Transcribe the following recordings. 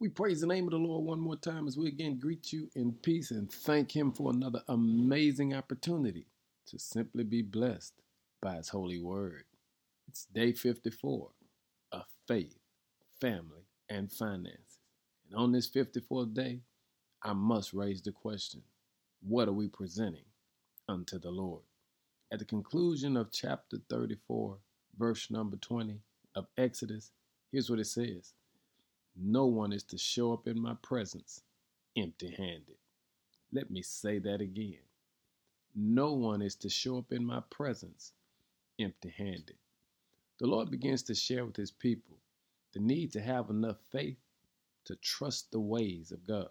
We praise the name of the Lord one more time as we again greet you in peace and thank Him for another amazing opportunity to simply be blessed by His holy word. It's day 54 of faith, family, and finances. And on this 54th day, I must raise the question what are we presenting unto the Lord? At the conclusion of chapter 34, verse number 20 of Exodus, here's what it says no one is to show up in my presence empty handed. Let me say that again. No one is to show up in my presence empty handed. The Lord begins to share with his people the need to have enough faith to trust the ways of God.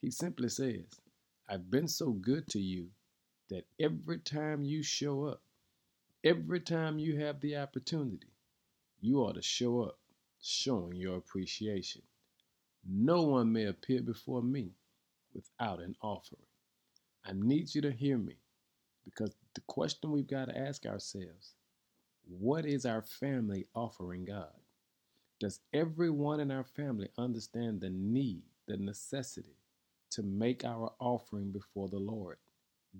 He simply says, I've been so good to you that every time you show up, every time you have the opportunity, you ought to show up showing your appreciation. No one may appear before me without an offering. I need you to hear me because the question we've got to ask ourselves what is our family offering God? Does everyone in our family understand the need, the necessity to make our offering before the Lord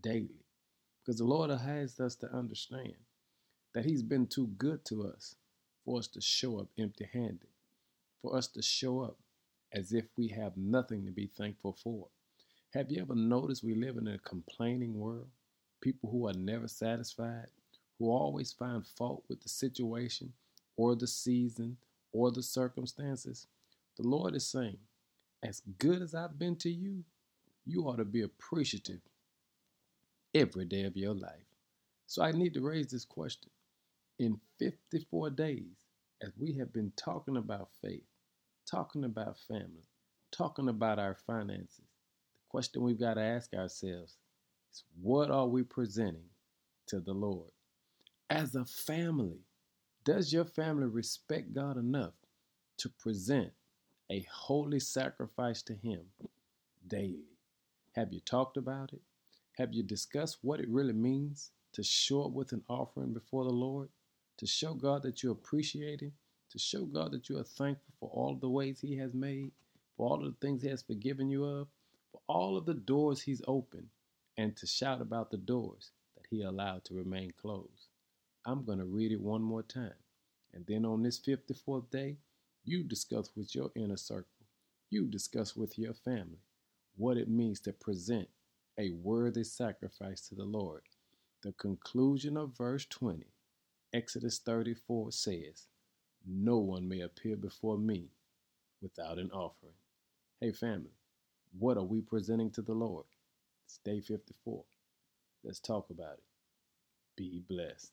daily? Because the Lord has us to understand that He's been too good to us for us to show up empty handed, for us to show up as if we have nothing to be thankful for. Have you ever noticed we live in a complaining world? People who are never satisfied, who always find fault with the situation or the season or the circumstances. The Lord is saying, as good as I've been to you, you ought to be appreciative every day of your life. So I need to raise this question in 54 days, as we have been talking about faith, talking about family, talking about our finances, the question we've got to ask ourselves is what are we presenting to the Lord? As a family, does your family respect God enough to present a holy sacrifice to Him daily? Have you talked about it? Have you discussed what it really means to show up with an offering before the Lord? To show God that you appreciate Him, to show God that you are thankful for all the ways He has made, for all of the things He has forgiven you of, for all of the doors He's opened, and to shout about the doors that He allowed to remain closed. I'm going to read it one more time. And then on this 54th day, you discuss with your inner circle, you discuss with your family what it means to present a worthy sacrifice to the Lord. The conclusion of verse 20 Exodus 34 says, No one may appear before me without an offering. Hey, family, what are we presenting to the Lord? It's day 54. Let's talk about it. Be blessed.